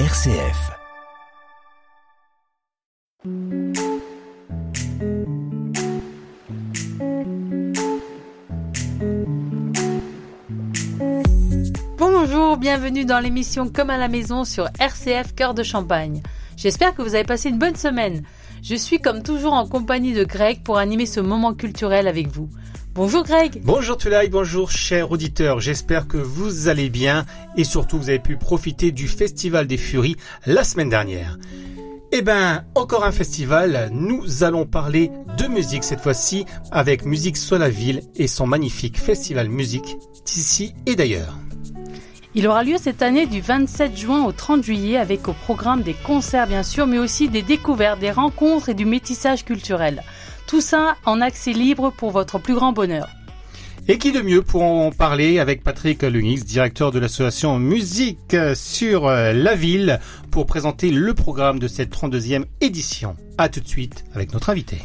RCF. Bonjour, bienvenue dans l'émission Comme à la maison sur RCF Cœur de Champagne. J'espère que vous avez passé une bonne semaine. Je suis comme toujours en compagnie de Greg pour animer ce moment culturel avec vous. Bonjour Greg. Bonjour Tulay, bonjour chers auditeurs. J'espère que vous allez bien et surtout vous avez pu profiter du Festival des Furies la semaine dernière. Eh ben, encore un festival, nous allons parler de musique cette fois-ci avec Musique sur la ville et son magnifique festival musique d'ici et d'ailleurs. Il aura lieu cette année du 27 juin au 30 juillet avec au programme des concerts bien sûr, mais aussi des découvertes, des rencontres et du métissage culturel. Tout ça en accès libre pour votre plus grand bonheur. Et qui de mieux pour en parler avec Patrick Lunix, directeur de l'association Musique sur la ville, pour présenter le programme de cette 32e édition. A tout de suite avec notre invité.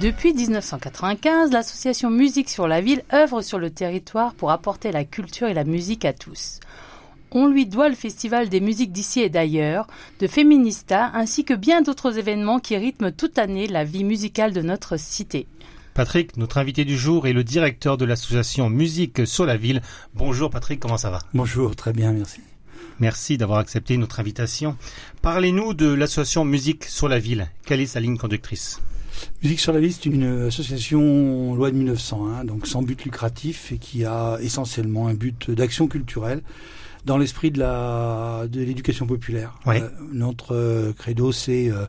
Depuis 1995, l'association Musique sur la ville œuvre sur le territoire pour apporter la culture et la musique à tous. On lui doit le Festival des musiques d'ici et d'ailleurs, de Féminista, ainsi que bien d'autres événements qui rythment toute année la vie musicale de notre cité. Patrick, notre invité du jour est le directeur de l'association Musique sur la ville. Bonjour Patrick, comment ça va? Bonjour, très bien, merci. Merci d'avoir accepté notre invitation. Parlez-nous de l'association Musique sur la ville. Quelle est sa ligne conductrice? Musique sur la ville, c'est une association loi de 1901, donc sans but lucratif et qui a essentiellement un but d'action culturelle dans l'esprit de la de l'éducation populaire. Oui. Euh, notre euh, credo, c'est euh,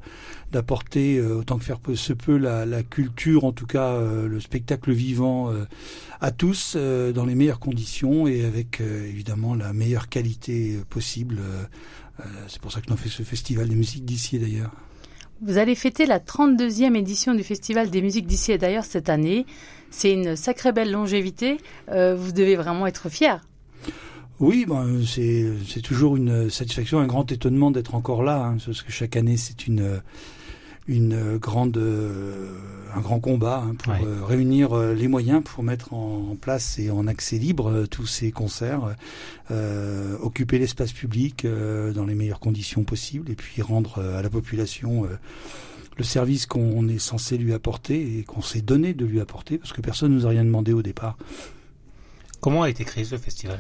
d'apporter euh, autant que faire peut- se peut la, la culture, en tout cas euh, le spectacle vivant euh, à tous euh, dans les meilleures conditions et avec euh, évidemment la meilleure qualité possible. C'est pour ça que l'on fait ce festival des musiques d'ici et d'ailleurs. Vous allez fêter la 32e édition du Festival des musiques d'ici et d'ailleurs cette année. C'est une sacrée belle longévité. Euh, vous devez vraiment être fier. Oui, ben, c'est toujours une satisfaction, un grand étonnement d'être encore là, hein, parce que chaque année c'est une une grande euh, un grand combat hein, pour Ouais. euh, réunir euh, les moyens pour mettre en, en place et en accès libre tous ces concerts, occuper l'espace public dans les meilleures conditions possibles et puis rendre à la population le service qu'on est censé lui apporter et qu'on s'est donné de lui apporter parce que personne nous a rien demandé au départ. Comment a été créé ce festival?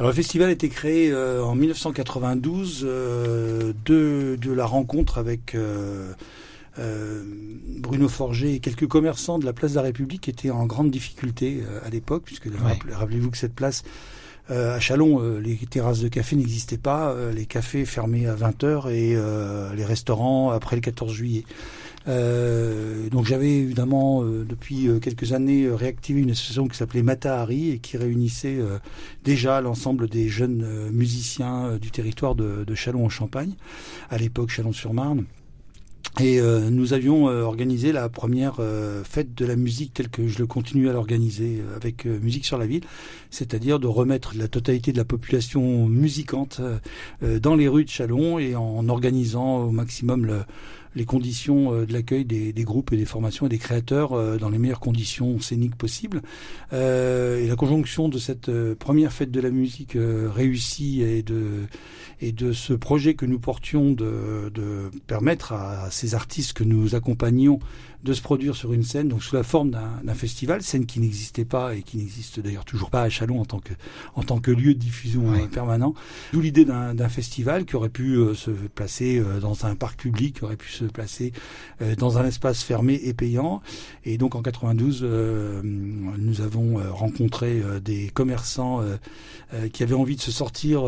Alors le festival a été créé euh, en 1992 euh, de, de la rencontre avec euh, euh, Bruno Forger et quelques commerçants de la place de la République qui étaient en grande difficulté euh, à l'époque, puisque rappelez- rappelez-vous que cette place euh, à Chalon, euh, les terrasses de café n'existaient pas, euh, les cafés fermés à 20h et euh, les restaurants après le 14 juillet. Euh, donc j'avais évidemment euh, depuis euh, quelques années réactivé une association qui s'appelait Matahari et qui réunissait déjà l'ensemble des jeunes musiciens du territoire de, Châlons en Champagne, à l'époque Chalon-sur-Marne. Et nous avions organisé la première fête de la musique telle que je le continue à l'organiser avec Musique sur la ville, c'est-à-dire de remettre la totalité de la population musicante dans les rues de Chalon et en organisant au maximum le, les conditions euh, de l'accueil des, groupes et des formations et des créateurs euh, dans les meilleures conditions scéniques possibles. Euh, et la conjonction de cette première fête de la musique réussie et de et de ce projet que nous portions de, de permettre à ces artistes que nous accompagnions de se produire sur une scène, donc sous la forme d'un festival, scène qui n'existait pas et qui n'existe d'ailleurs toujours pas à Chalon en tant que en tant que lieu de diffusion euh, permanent. D'où l'idée d'un festival qui aurait pu euh, se placer euh, dans un parc public, qui aurait pu se placer euh, dans un espace fermé et payant. Et donc en 92, euh, nous avons rencontré des commerçants qui avaient envie de se sortir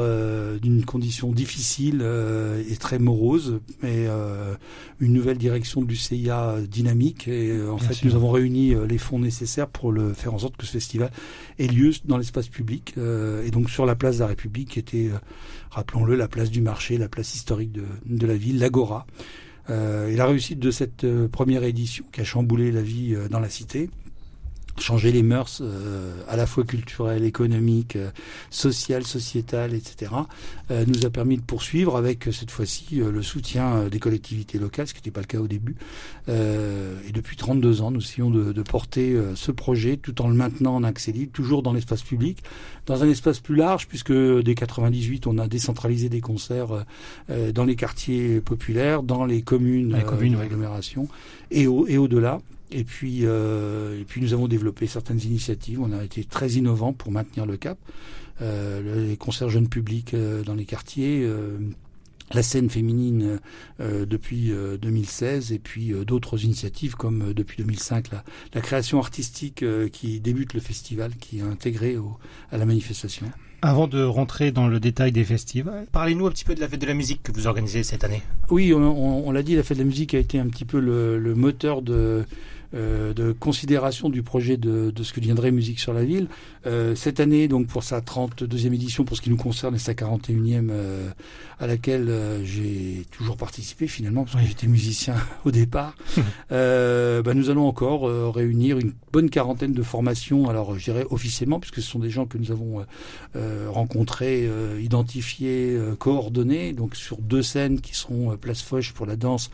d'une condition difficile et très morose, mais une nouvelle direction de l'UCIA dynamique. Et euh, en Bien fait, sûr. nous avons réuni euh, les fonds nécessaires pour le faire en sorte que ce festival ait lieu dans l'espace public euh, et donc sur la place de la République, qui était, rappelons-le, la place du marché, la place historique de, de la ville, l'Agora. Et la réussite de cette première édition qui a chamboulé la vie dans la cité changer les mœurs euh, à la fois culturelles, économiques, euh, sociales, sociétales, etc., euh, nous a permis de poursuivre avec cette fois-ci le soutien des collectivités locales, ce qui n'était pas le cas au début. et depuis 32 ans, nous essayons de, de, porter ce projet tout en le maintenant en accès libre, toujours dans l'espace public, dans un espace plus large, puisque dès 98, on a décentralisé des concerts dans les quartiers populaires, dans les communes, les communes d'agglomération, et, au, et au-delà. Et puis, euh, et puis nous avons développé certaines initiatives. On a été très innovants pour maintenir le cap. Euh, les concerts jeunes publics euh, dans les quartiers, euh, la scène féminine euh, depuis 2016 et puis d'autres initiatives comme depuis 2005 la, la création artistique qui débute le festival, qui est intégré au, à la manifestation. Avant de rentrer dans le détail des festivals, parlez-nous un petit peu de la fête de la musique que vous organisez cette année. Oui, on, on, on l'a dit, la fête de la musique a été un petit peu le, le moteur de euh, de considération du projet de, de, ce que deviendrait Musique sur la ville. Euh, cette année, donc pour sa 32e édition, pour ce qui nous concerne, et sa 41e, euh, à laquelle euh, j'ai toujours participé finalement, parce que j'étais musicien au départ, bah, nous allons encore réunir une bonne quarantaine de formations, alors je dirais officiellement, puisque ce sont des gens que nous avons rencontrés, identifiés, coordonnés, donc sur deux scènes qui seront Place Foch pour la danse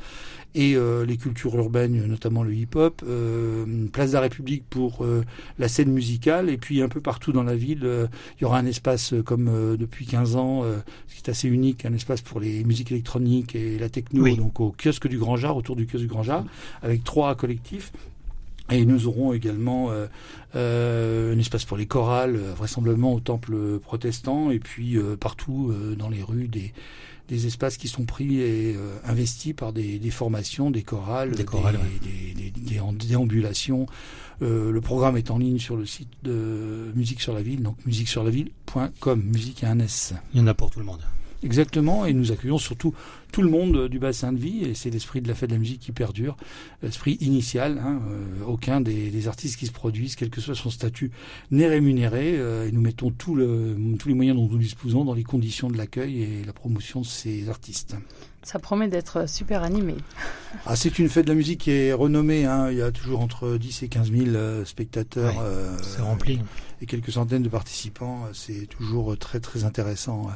et euh, les cultures urbaines, notamment le hip-hop, euh, Place de la République pour euh, la scène musicale, et puis un peu partout dans la ville, il y aura un espace comme depuis 15 ans, ce qui est assez unique, un espace pour les musiques électroniques et la techno, donc au kiosque du Grand Jar, autour du kiosque du Grand Jar, avec trois collectifs. Et nous aurons également euh, euh, un espace pour les chorales, vraisemblablement au temple protestant, et puis partout dans les rues des, des espaces qui sont pris et euh, investis par des, des, formations, des chorales, des, chorales, des, des, déambulations. Euh, le programme est en ligne sur le site de Musique sur la ville, donc musiquesurlaville.com, musique à un S. Il y en a pour tout le monde. Exactement, et nous accueillons surtout tout le monde du bassin de vie, et c'est l'esprit de la fête de la musique qui perdure, l'esprit initial. Hein, euh, aucun des, des, artistes qui se produisent, quel que soit son statut, n'est rémunéré, euh, et nous mettons tout le, tous les moyens dont nous disposons dans les conditions de l'accueil et la promotion de ces artistes. Ça promet d'être super animé. Ah, c'est une fête de la musique qui est renommée. Hein. Il y a toujours entre 10 et 15 000 euh, spectateurs. c'est rempli. Et quelques centaines de participants. C'est toujours très très intéressant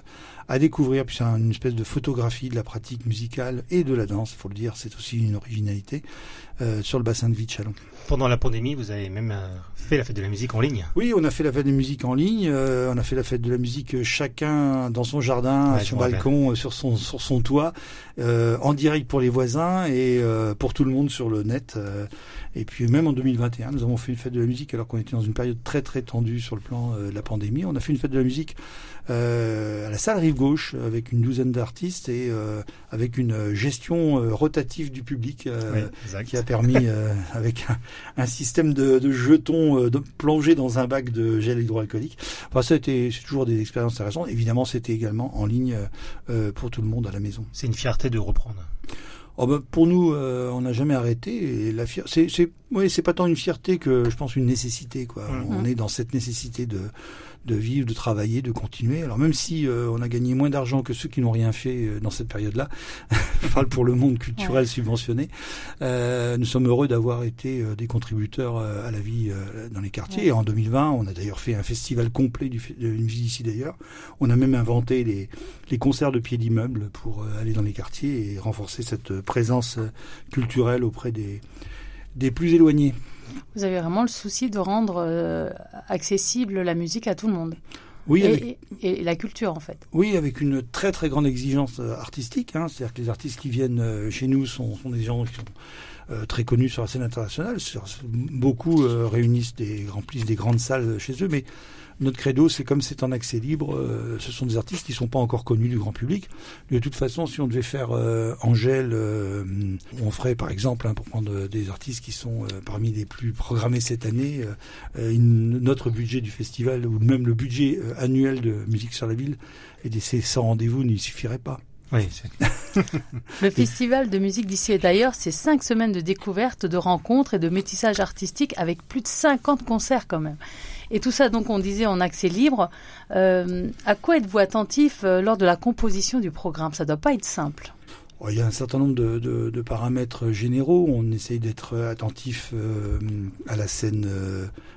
à découvrir. Puis c'est une espèce de photographie de la pratique musicale et de la danse, il faut le dire, c'est aussi une originalité euh, sur le bassin de vie de Chalon. Pendant la pandémie, vous avez même euh, fait la fête de la musique en ligne. Oui, on a fait la fête de la musique en ligne. Euh, on a fait la fête de la musique chacun dans son jardin, sur son balcon, sur son sur son toit, en direct pour les voisins et pour tout le monde sur le net. et puis même en 2021, nous avons fait une fête de la musique alors qu'on était dans une période très très tendue sur le plan de la pandémie. On a fait une fête de la musique à la salle Rive Gauche avec une douzaine d'artistes et avec une gestion rotative du public qui a permis avec un, un système de, de jetons euh, de plonger dans un bac de gel hydroalcoolique. Enfin, ça a été c'est toujours des expériences intéressantes. Évidemment, c'était également en ligne euh, pour tout le monde à la maison. C'est une fierté de reprendre. Oh ben, pour nous, euh, on n'a jamais arrêté. Et la fier... c'est, c'est, oui, c'est pas tant une fierté que je pense une nécessité. Quoi. Mmh. On est dans cette nécessité de de vivre, de travailler, de continuer. Alors même si euh, on a gagné moins d'argent que ceux qui n'ont rien fait euh, dans cette période-là, je parle pour le monde culturel ouais. subventionné, euh, nous sommes heureux d'avoir été euh, des contributeurs euh, à la vie dans les quartiers. Ouais. Et en 2020, on a d'ailleurs fait un festival complet du, de musique ici d'ailleurs. On a même inventé les, les concerts de pied d'immeuble pour aller dans les quartiers et renforcer cette présence culturelle auprès des, des plus éloignés. Vous avez vraiment le souci de rendre euh, accessible la musique à tout le monde. Oui, et, avec... et, et, la culture en fait. Oui, avec une très très grande exigence euh, artistique. Hein. C'est-à-dire que les artistes qui viennent euh, chez nous sont, sont des gens qui sont euh, très connus sur la scène internationale. Beaucoup euh, réunissent des remplissent des grandes salles chez eux, mais notre credo, c'est comme c'est en accès libre, euh, ce sont des artistes qui sont pas encore connus du grand public. De toute façon, si on devait faire euh, Angèle, euh, on ferait par exemple, hein, pour prendre des artistes qui sont euh, parmi les plus programmés cette année, euh, une, notre budget du festival ou même le budget euh, annuel de Musique sur la ville et des 100 rendez-vous n'y suffirait pas. Oui, le festival de musique d'ici et d'ailleurs, c'est cinq semaines de découvertes, de rencontres et de métissage artistique avec plus de 50 concerts quand même. Et tout ça, donc, on disait en accès libre. Euh, à quoi êtes-vous attentif euh, lors de la composition du programme? Ça ne doit pas être simple. il y a un certain nombre de, paramètres généraux. On essaye d'être attentif euh, à la scène.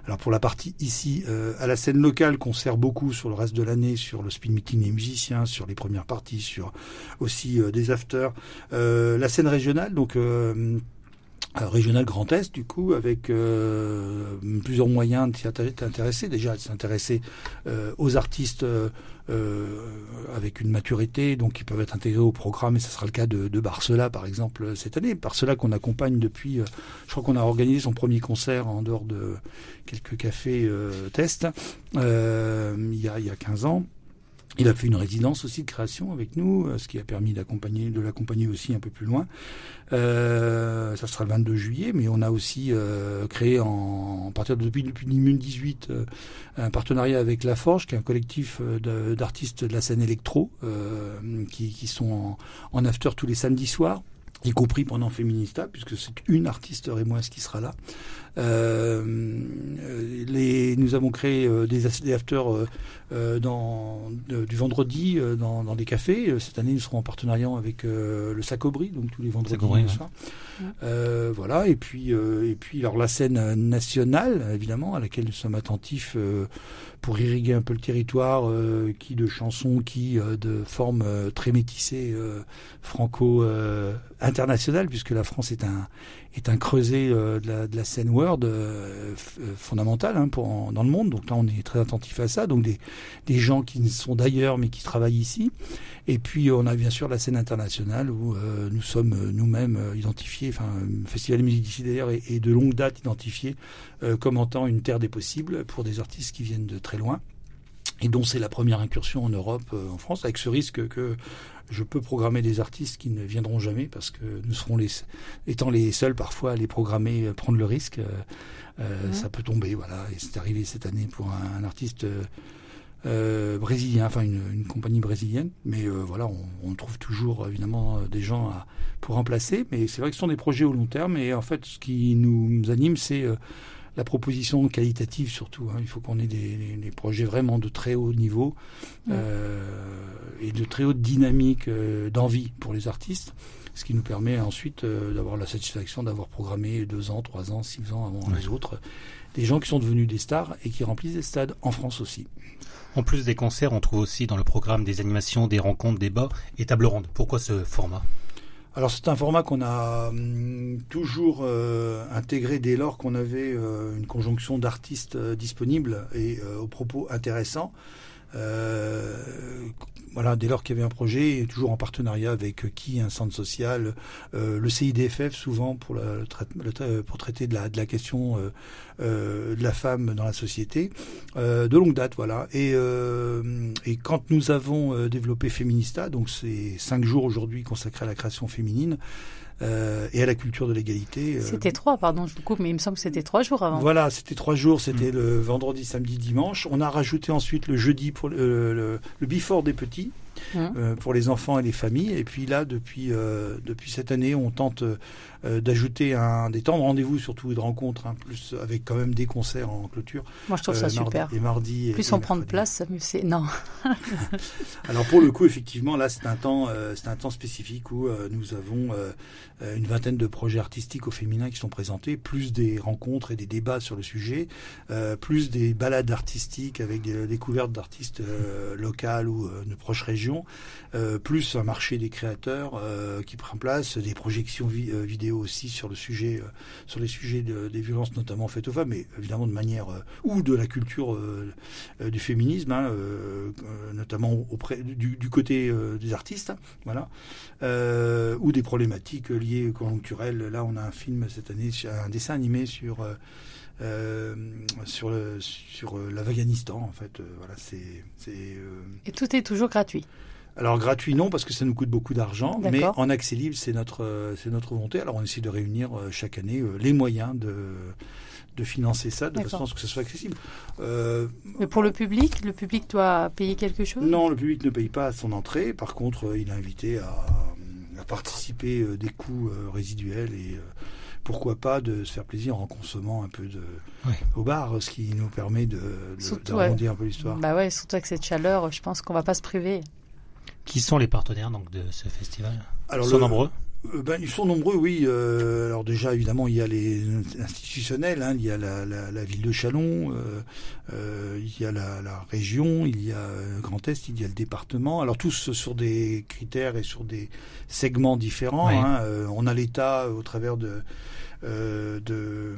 Alors pour la partie ici, à la scène locale qu'on sert beaucoup sur le reste de l'année, sur le speed meeting des musiciens, sur les premières parties, sur aussi des afters. la scène régionale, donc régional Grand Est, du coup, avec euh, plusieurs moyens de s'y intéresser. Déjà, de s'intéresser euh, aux artistes euh, avec une maturité, donc qui peuvent être intégrés au programme, et ce sera le cas de, de Barcela, par exemple, cette année. Barcela qu'on accompagne depuis, je crois qu'on a organisé son premier concert en dehors de quelques cafés tests il, y a, il y a 15 ans. Il a fait une résidence aussi de création avec nous, ce qui a permis d'accompagner, de l'accompagner aussi un peu plus loin. Euh, ça sera le 22 juillet, mais on a aussi euh, créé en, partir de depuis, depuis 2018 euh, un partenariat avec La Forge, qui est un collectif d'artistes de, la scène électro, qui, sont en, en after tous les samedis soirs y compris pendant Féminista, puisque c'est une artiste ce qui sera là. Euh, les, nous avons créé euh, des, des afters euh, dans, du vendredi dans, dans, des cafés. Cette année, nous serons en partenariat avec le Sacobri, donc tous les vendredis soir. voilà. Et puis, et puis, alors la scène nationale, évidemment, à laquelle nous sommes attentifs pour irriguer un peu le territoire, qui de chansons, qui de formes très métissées franco-internationales, puisque la France est un est un creuset euh, de, la, scène world euh, euh, fondamentale hein, dans le monde. Donc là, on est très attentif à ça. Donc des, gens qui sont d'ailleurs mais qui travaillent ici. Et puis on a bien sûr la scène internationale où nous sommes nous-mêmes identifiés, enfin Festival de musique d'ici d'ailleurs est, de longue date identifié comme étant une terre des possibles pour des artistes qui viennent de très loin et dont c'est la première incursion en Europe, en France, avec ce risque que je peux programmer des artistes qui ne viendront jamais parce que nous serons les, étant les seuls parfois à les programmer, euh, prendre le risque. Euh, euh, ça peut tomber, voilà. Et c'est arrivé cette année pour un, artiste brésilien, enfin une, compagnie brésilienne. Mais voilà, on, trouve toujours évidemment des gens à, pour remplacer. Mais c'est vrai que ce sont des projets au long terme. Et en fait, ce qui nous anime, c'est la proposition qualitative surtout. Hein. Il faut qu'on ait des, des, projets vraiment de très haut niveau euh, et de très haute dynamique euh, d'envie pour les artistes, ce qui nous permet ensuite euh, d'avoir la satisfaction d'avoir programmé deux ans, trois ans, six ans avant les autres des gens qui sont devenus des stars et qui remplissent des stades en France aussi. En plus des concerts, on trouve aussi dans le programme des animations, des rencontres, des débats et tables rondes. Pourquoi ce format? Alors c'est un format qu'on a hum, toujours euh, intégré dès lors qu'on avait euh, une conjonction d'artistes euh, disponibles et aux propos intéressants. Voilà, dès lors qu'il y avait un projet, toujours en partenariat avec qui, un centre social, le CIDFF souvent pour, pour traiter de la, de la question de la femme dans la société, de longue date, voilà. Et, et quand nous avons développé Féminista, donc c'est cinq jours aujourd'hui consacrés à la création féminine, euh, et à la culture de l'égalité. Euh, c'était trois, pardon, je vous coupe, mais il me semble que c'était trois jours avant. Voilà, c'était trois jours, c'était mm. le vendredi, samedi, dimanche. On a rajouté ensuite le jeudi pour le, le, le before des petits. Mmh. Euh, pour les enfants et les familles. Et puis là, depuis, euh, depuis cette année, on tente euh, d'ajouter un, des temps de rendez-vous, surtout de rencontres, hein, plus avec quand même des concerts en clôture. Moi, je trouve ça super. Et mardi. Plus on prend de place, c'est non. Alors pour le coup, effectivement, là, c'est un temps, c'est un temps spécifique où nous avons une vingtaine de projets artistiques au féminin qui sont présentés, plus des rencontres et des débats sur le sujet, plus des balades artistiques avec des découvertes d'artistes locaux ou de proches régions euh, plus un marché des créateurs euh, qui prend place, des projections euh, vidéo aussi sur le sujet, sur les sujets des violences notamment faites aux femmes, mais évidemment de manière ou de la culture du féminisme, hein, notamment du, côté des artistes, voilà, ou des problématiques liées conjoncturelles. Là, on a un film cette année, un dessin animé sur euh, sur le, sur euh, l'Afghanistan en fait. Euh, voilà, c'est Et tout est toujours gratuit. Alors gratuit non parce que ça nous coûte beaucoup d'argent, mais en accès libre c'est notre c'est notre volonté. Alors on essaie de réunir chaque année les moyens de de financer ça de façon à ce que ce soit accessible. mais pour le public, le public doit payer quelque chose? Non, le public ne paye pas son entrée. Par contre, il est invité à, à participer des coûts résiduels et pourquoi pas de se faire plaisir en consommant un peu de au bar, ce qui nous permet de, de, un peu l'histoire. Bah ouais, surtout avec cette chaleur, je pense qu'on va pas se priver. Qui sont les partenaires donc de ce festival? Alors, Ils sont le- nombreux? Euh, ben, ils sont nombreux, oui. Euh, alors déjà, évidemment, il y a les institutionnels, hein, il y a la, la, la ville de Chalon, euh, euh, il y a la, la région, il y a Grand Est, il y a le département. Alors tous sur des critères et sur des segments différents. Oui. hein. Euh, on a l'État au travers de, euh, de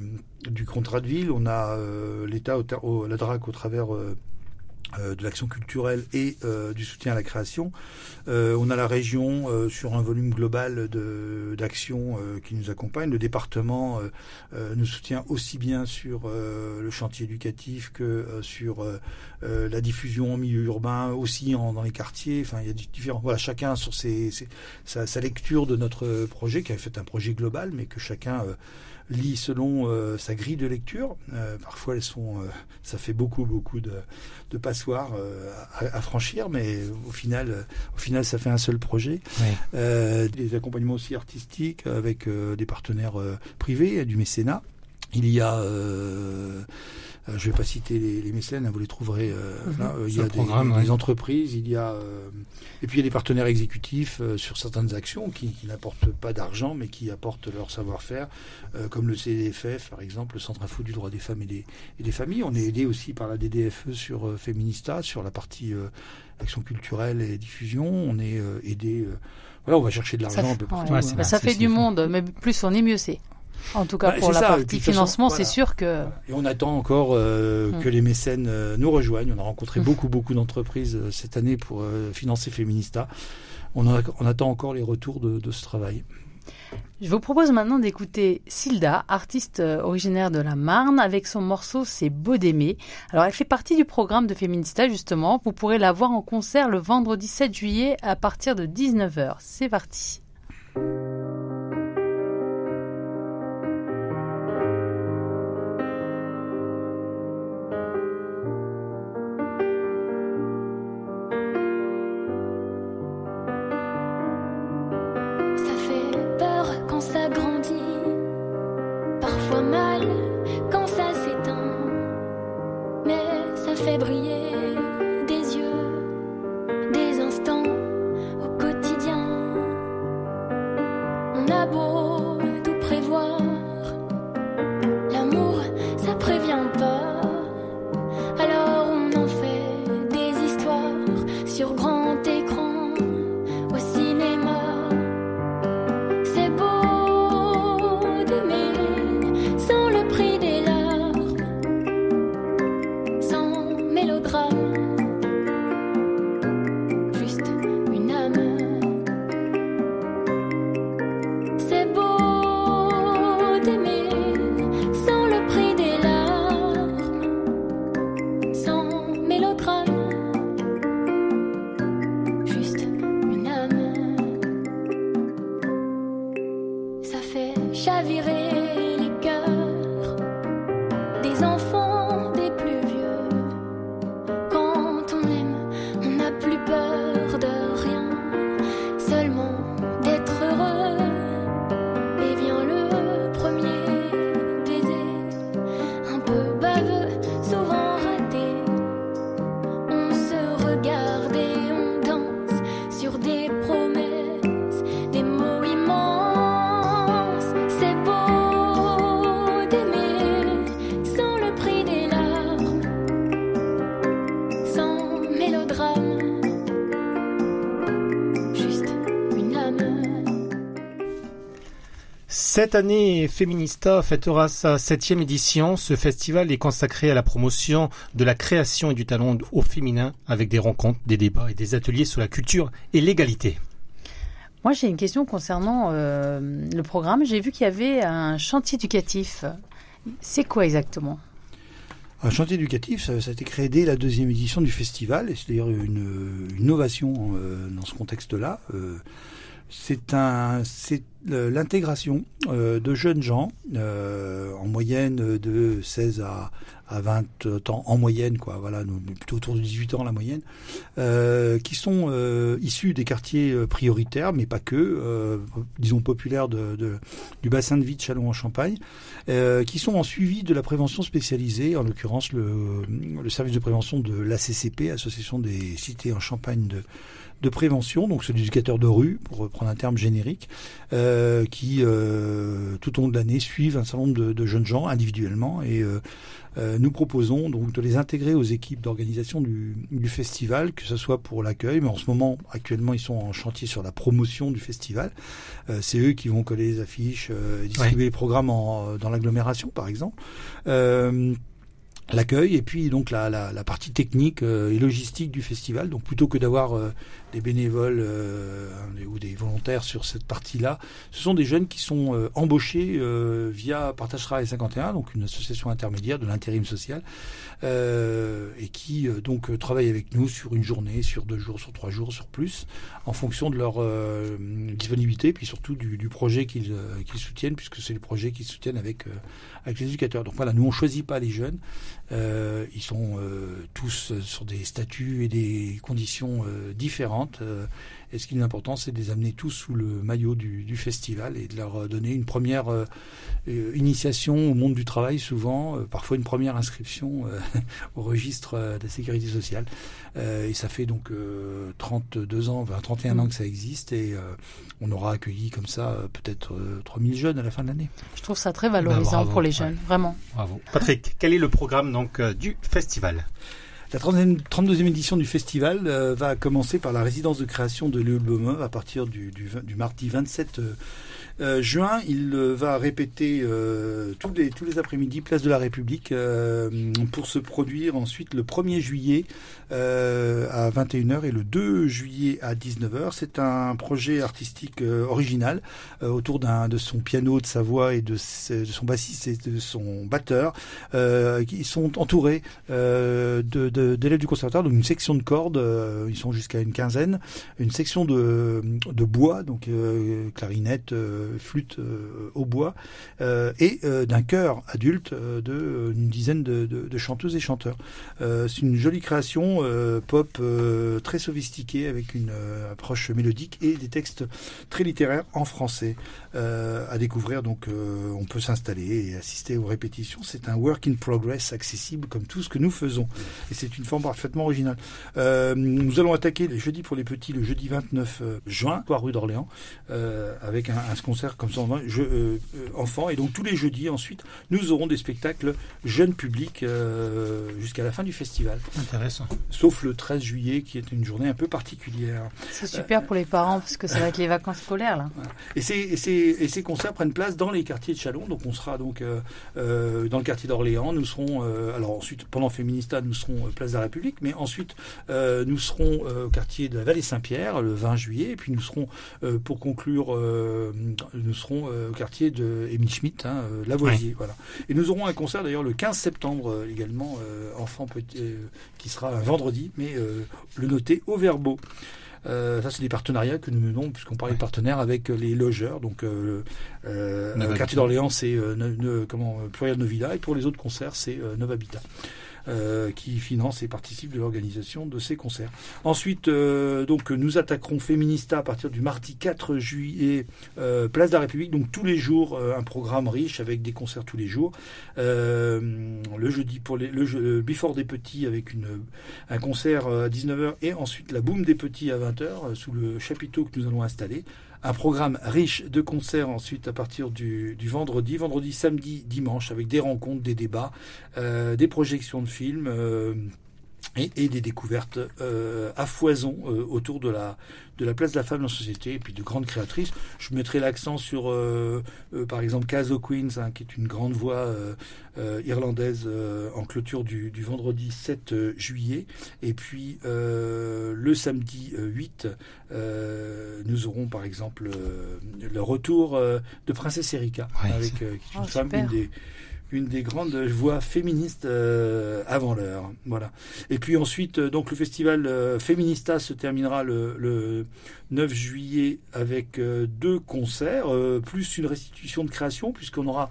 du contrat de ville, on a euh, l'État, la DRAC au travers euh, euh, de l'action culturelle et euh, du soutien à la création. Euh, on a la région euh, sur un volume global d'actions euh, qui nous accompagne. Le département euh, euh, nous soutient aussi bien sur euh, le chantier éducatif que euh, sur euh, euh, la diffusion en milieu urbain, aussi en, dans les quartiers. Enfin, il y a différents. Voilà, chacun sur ses, sa, lecture de notre projet, qui a fait un projet global, mais que chacun euh, lit selon euh, sa grille de lecture. Euh, parfois, elles sont, euh, ça fait beaucoup, beaucoup de, de passoires euh, à, à franchir, mais au final, euh, au final, ça fait un seul projet. Oui. Euh, des accompagnements aussi artistiques avec des partenaires privés, du mécénat. Il y a, euh, euh, je vais pas citer les, les mécènes, hein, vous les trouverez. euh, Mhm. là, euh, il y a des, entreprises, il y a euh, et puis il y a des partenaires exécutifs euh, sur certaines actions qui, qui n'apportent pas d'argent, mais qui apportent leur savoir-faire, euh, comme le CDFF par exemple, le Centre Info du droit des femmes et des, et des familles. On est aidé aussi par la DDFE sur euh, Féminista, sur la partie euh, action culturelle et diffusion. On est euh, aidé. euh, voilà, on va chercher de l'argent un peu partout. ouais. Ouais, c'est hein. Bah, ça fait du monde, mais plus on est, mieux c'est. En tout cas, Bah, pour la ça, partie financement, voilà. c'est sûr que. Et on attend encore euh, Mm. que les mécènes euh, nous rejoignent. On a rencontré Mm. beaucoup, beaucoup d'entreprises euh, cette année pour financer Féminista. On, a- on attend encore les retours de, de ce travail. Je vous propose maintenant d'écouter Silda, artiste originaire de la Marne, avec son morceau C'est beau d'aimer. Alors, elle fait partie du programme de Féminista, justement. Vous pourrez la voir en concert le vendredi 7 juillet à partir de 19h. C'est parti. Cette année, Féminista fêtera sa septième édition. Ce festival est consacré à la promotion de la création et du talent au féminin avec des rencontres, des débats et des ateliers sur la culture et l'égalité. Moi, j'ai une question concernant euh, le programme. J'ai vu qu'il y avait un chantier éducatif. C'est quoi exactement? Un chantier éducatif, ça, ça a été créé dès la deuxième édition du festival, et c'est d'ailleurs une, une innovation euh, dans ce contexte-là. Euh, c'est un, c'est l'intégration de jeunes gens, en moyenne de 16 à à 20 ans en moyenne, quoi. Voilà, plutôt autour de 18 ans la moyenne, euh, qui sont euh, issus des quartiers euh, prioritaires, mais pas que, euh, disons populaires du bassin de vie de Châlons-en-Champagne, euh, qui sont en suivi de la prévention spécialisée, en l'occurrence le, le service de prévention de l'ACCP, Association des cités en Champagne de de prévention, donc c'est l'éducateur de rue, pour reprendre un terme générique, euh, qui euh, tout au long de l'année suivent un certain nombre de, de jeunes gens individuellement et euh, nous proposons donc de les intégrer aux équipes d'organisation du, du, festival, que ce soit pour l'accueil, mais en ce moment, actuellement, ils sont en chantier sur la promotion du festival. Euh, c'est eux qui vont coller les affiches, euh, distribuer ouais. les programmes en, dans l'agglomération, par exemple. Euh, l'accueil et puis donc la, la, la partie technique euh, et logistique du festival. Donc plutôt que d'avoir euh, des bénévoles euh, ou des volontaires sur cette partie-là, ce sont des jeunes qui sont euh, embauchés euh, via Partage Travail 51, donc une association intermédiaire de l'intérim social, et qui donc travaillent avec nous sur une journée, sur deux jours, sur trois jours, sur plus, en fonction de leur disponibilité, puis surtout du, projet qu'ils qu'ils soutiennent, puisque c'est le projet qu'ils soutiennent avec avec les éducateurs. Donc voilà, nous on choisit pas les jeunes. Euh, ils sont euh, tous sur des statuts et des conditions euh, différentes. Et ce qui est important, c'est de les amener tous sous le maillot du, du festival et de leur donner une première initiation au monde du travail, souvent, parfois une première inscription au registre de la sécurité sociale. et ça fait donc 32 ans, enfin 31 mmh. ans que ça existe et on aura accueilli comme ça peut-être 3000 jeunes à la fin de l'année. Je trouve ça très valorisant ben, bravo, pour les jeunes, ouais. vraiment. Bravo. Patrick, quel est le programme donc euh, du festival? La 32e édition du festival euh, va commencer par la résidence de création de Léo Baumeux à partir du, du, du mardi 27 euh, euh, juin, il euh, va répéter euh, tous les, tous les après-midi Place de la République euh, pour se produire ensuite le 1er juillet euh, à 21h et le 2 juillet à 19h. C'est un projet artistique original autour d'un de son piano, de sa voix et de, de, son bassiste et de son batteur qui sont entourés d'élèves de, de, du conservatoire, donc une section de cordes, ils sont jusqu'à une quinzaine, une section de bois, donc clarinette, flûte euh, au bois, euh, et euh, d'un chœur adulte de une dizaine de, chanteuses et chanteurs. c'est une jolie création pop très sophistiquée avec une approche mélodique et des textes très littéraires en français à découvrir. Donc on peut s'installer et assister aux répétitions. C'est un work in progress accessible comme tout ce que nous faisons. Et c'est une forme parfaitement originale. nous allons attaquer les jeudis pour les petits le jeudi 29 juin, à rue d'Orléans, avec un, un concert comme ça, je, euh, enfants. Et donc tous les jeudis, ensuite, nous aurons des spectacles jeunes publics euh, jusqu'à la fin du festival. Intéressant. Sauf le 13 juillet, qui est une journée un peu particulière. C'est super euh, pour les parents, parce que ça va être les vacances scolaires. Là. Et, ces, et, ces, et, ces, concerts prennent place dans les quartiers de Chalon. Donc on sera donc euh, euh dans le quartier d'Orléans. Nous serons, euh, alors ensuite, pendant Féminista, nous serons place de la République. Mais ensuite, nous serons au quartier de la Vallée Saint-Pierre, le 20 juillet. Et puis nous serons, pour conclure, nous serons euh, au quartier de Émile Schmitt, hein, euh, Lavoisier. Oui. Voilà. Et nous aurons un concert d'ailleurs le 15 septembre euh, également, enfant petit, qui sera un vendredi, mais le noter au Verbeau. Euh, ça, c'est des partenariats que nous menons, puisqu'on parlait de partenaires avec les logeurs. Donc, euh, euh, le quartier d'Orléans, c'est comment Pluriel Novida, et pour les autres concerts, c'est Nova Habitat euh, qui finance et participe de l'organisation de ces concerts. Ensuite, euh, donc nous attaquerons Féminista à partir du mardi 4 juillet, euh, place de la République. Donc tous les jours, un programme riche avec des concerts tous les jours. Le jeudi pour les, le, Before des petits avec un concert à 19h et ensuite la Boom des petits à 20h sous le chapiteau que nous allons installer un programme riche de concerts ensuite à partir du, vendredi, vendredi, samedi, dimanche, avec des rencontres, des débats, euh, des projections de films. Et, et, des découvertes euh, à foison euh, autour de la, de la place de la femme dans la société et puis de grandes créatrices. Je mettrai l'accent sur, euh, euh par exemple, Caso Queens, hein, qui est une grande voix euh, euh, irlandaise en clôture du, du, vendredi 7 juillet. Et puis le samedi 8, nous aurons par exemple le retour de Princesse Erika, ouais, avec qui est une oh, femme, une des une des grandes voix féministes euh, avant l'heure. Voilà. Et puis ensuite, euh, donc le festival euh, Féminista se terminera le, le 9 juillet avec euh, deux concerts, plus une restitution de création, puisqu'on aura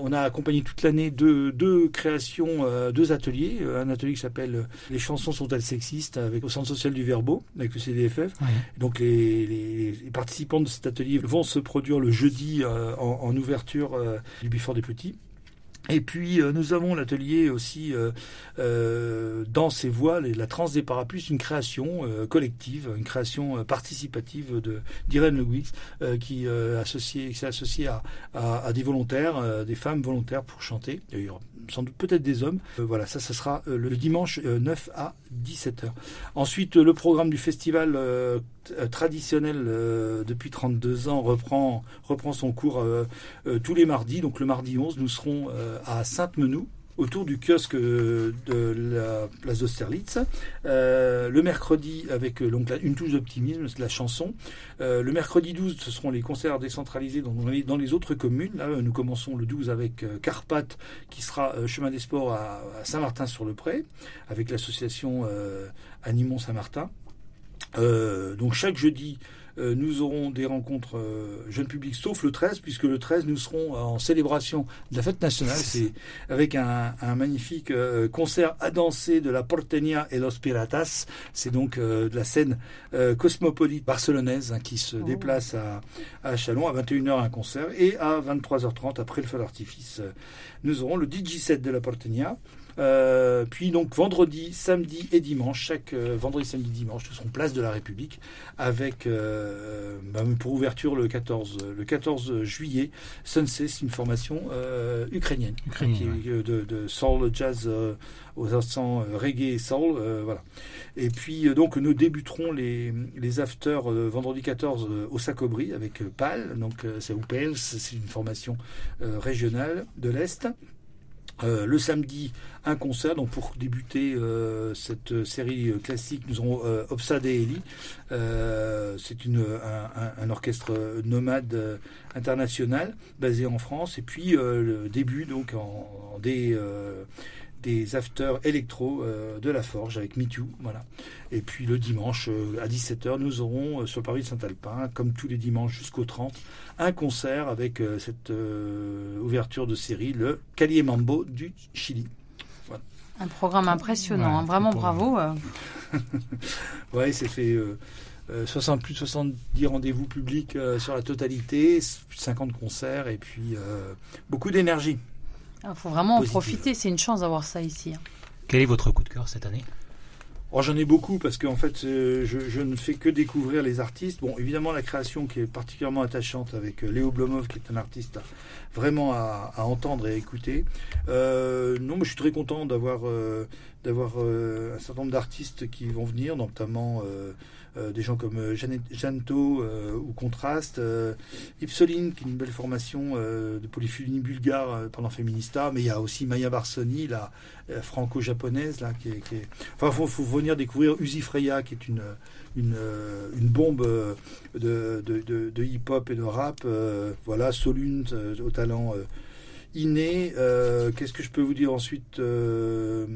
on a accompagné toute l'année deux, deux créations, deux ateliers. Un atelier qui s'appelle Les chansons sont-elles sexistes avec au Centre social du Verbeau, avec le CDFF. Donc les, les- les participants de cet atelier vont se produire le jeudi en, en ouverture du Bifort des Petits. Et puis euh, nous avons l'atelier aussi euh, euh, dans ces voiles la transe des parapluies, une création euh, collective, une création euh, participative de d'Irène Lewis euh, qui qui s'est associée à, à, à des volontaires, des femmes volontaires pour chanter. Aura sans doute peut-être des hommes. Voilà, ça, ça sera le dimanche euh, 9 à 17h. Ensuite, le programme du festival traditionnel euh, depuis 32 ans reprend, son cours euh, euh, tous les mardis. Donc le mardi 11, nous serons euh, à Sainte-Menou autour du kiosque euh, de la place d'Austerlitz. Euh, le mercredi, avec euh, donc, une touche d'optimisme, c'est la chanson. Euh, le mercredi 12, ce seront les concerts décentralisés dans les, autres communes. Euh, nous commençons le 12 avec euh, Carpath, qui sera euh, chemin des sports à, à Saint-Martin-sur-le-Pré, avec l'association euh, Animons Saint-Martin. Euh, donc chaque jeudi, euh, nous aurons des rencontres euh, jeunes publics, sauf le 13, puisque le 13, nous serons en célébration de la fête nationale. C'est avec un, un magnifique euh, concert à danser de la Porteña et Los Piratas. C'est donc euh, de la scène euh, cosmopolite barcelonaise hein, qui se Oh. déplace à, à Chalon. À 21h, un concert. Et à 23h30, après le feu d'artifice, euh, nous aurons le DJ set de la Porteña. Euh, puis donc vendredi, samedi et dimanche, chaque euh, vendredi, samedi, dimanche, nous serons place de la République avec euh, bah, pour ouverture le 14, le 14 juillet. Sunset, c'est une formation euh, ukrainienne, Ukrainienne, qui de, de soul jazz euh, aux accents reggae et soul, euh, voilà. Et puis euh, donc nous débuterons les, les afters vendredi 14 euh, au Sacobri avec PAL, donc c'est PELS, c'est une formation euh, régionale de l'Est. Euh, le samedi, un concert. Donc pour débuter euh, cette série euh, classique, nous aurons euh, Opsade et Eli. C'est un, orchestre nomade international basé en France. Et puis le début donc en, en des des afters électro euh, de la Forge avec Me Too, voilà. Et puis le dimanche euh, à 17h, nous aurons euh, sur le parvis de Saint-Alpin, comme tous les dimanches jusqu'au 30, un concert avec euh, cette euh, ouverture de série, le Calier Mambo du Chili. Un programme impressionnant, Ouais, hein. vraiment bravo. euh. Ouais, c'est fait euh, euh, 60, plus de 70 rendez-vous publics sur la totalité, plus de 50 concerts et puis euh, beaucoup d'énergie. Il faut vraiment en profiter, c'est une chance d'avoir ça ici. hein. Quel est votre coup de cœur cette année? Oh, J'en ai beaucoup parce qu'en fait, euh, je, je ne fais que découvrir les artistes. Bon, évidemment, la création qui est particulièrement attachante avec euh, Léo Blomov, qui est un artiste vraiment à, à entendre et à écouter. Euh, non, mais je suis très content d'avoir euh, d'avoir euh, un certain nombre d'artistes qui vont venir, notamment des gens comme euh, Jeanette- Janto euh, ou Contraste, euh, Ipsoline, qui est une belle formation euh, de polyphonie bulgare euh, pendant Féminista, mais il y a aussi Maya Barsoni, la euh, franco-japonaise, là, qui est, Enfin, faut, faut venir découvrir Uzi Freya, qui est une, une, euh, bombe euh, de, de, de, de hip-hop et de rap. euh, voilà, Solune, euh, au talent euh, inné. Euh, Qu'est-ce que je peux vous dire ensuite euh,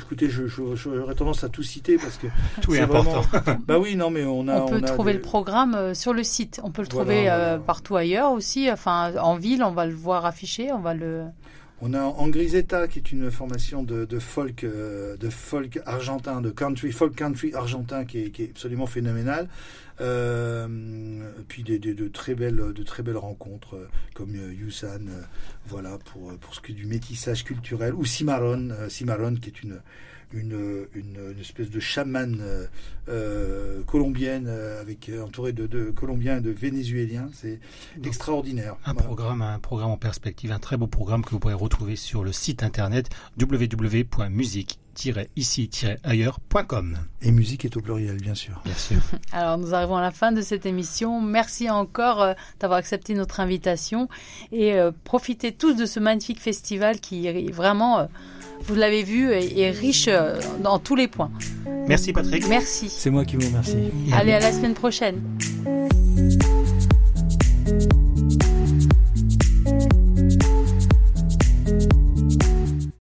Écoutez, je- je- j'aurais tendance à tout citer parce que Tout est, c'est important. vraiment- bah oui, non, mais on a. on peut a trouver des- le programme euh, sur le site. On peut le Voilà, trouver euh, voilà. partout ailleurs aussi. Enfin, en ville, on va le voir affiché. On va le. On a Angrisetta qui est une formation de, folk, euh, de folk argentin, de country, folk country argentin qui est, absolument phénoménal. Euh, puis des, de très belles, de très belles rencontres euh, comme euh, Yusan, voilà pour pour ce qui est du métissage culturel ou Cimarron, Cimarron qui est une une, une, une espèce de chamane euh, euh, colombienne euh, avec euh, entouré de, de Colombiens et de Vénézuéliens, c'est extraordinaire. Un Voilà. programme, un programme en perspective, un très beau programme que vous pourrez retrouver sur le site internet www.musique-ici-ailleurs.com. Et musique est au pluriel, bien sûr. Bien sûr. Alors, nous arrivons à la fin de cette émission. Merci encore euh, d'avoir accepté notre invitation et euh, profitez tous de ce magnifique festival qui est vraiment, euh, vous l'avez vu, est, riche euh, dans tous les points. Merci Patrick. Merci. C'est moi qui vous remercie. Allez, à la semaine prochaine.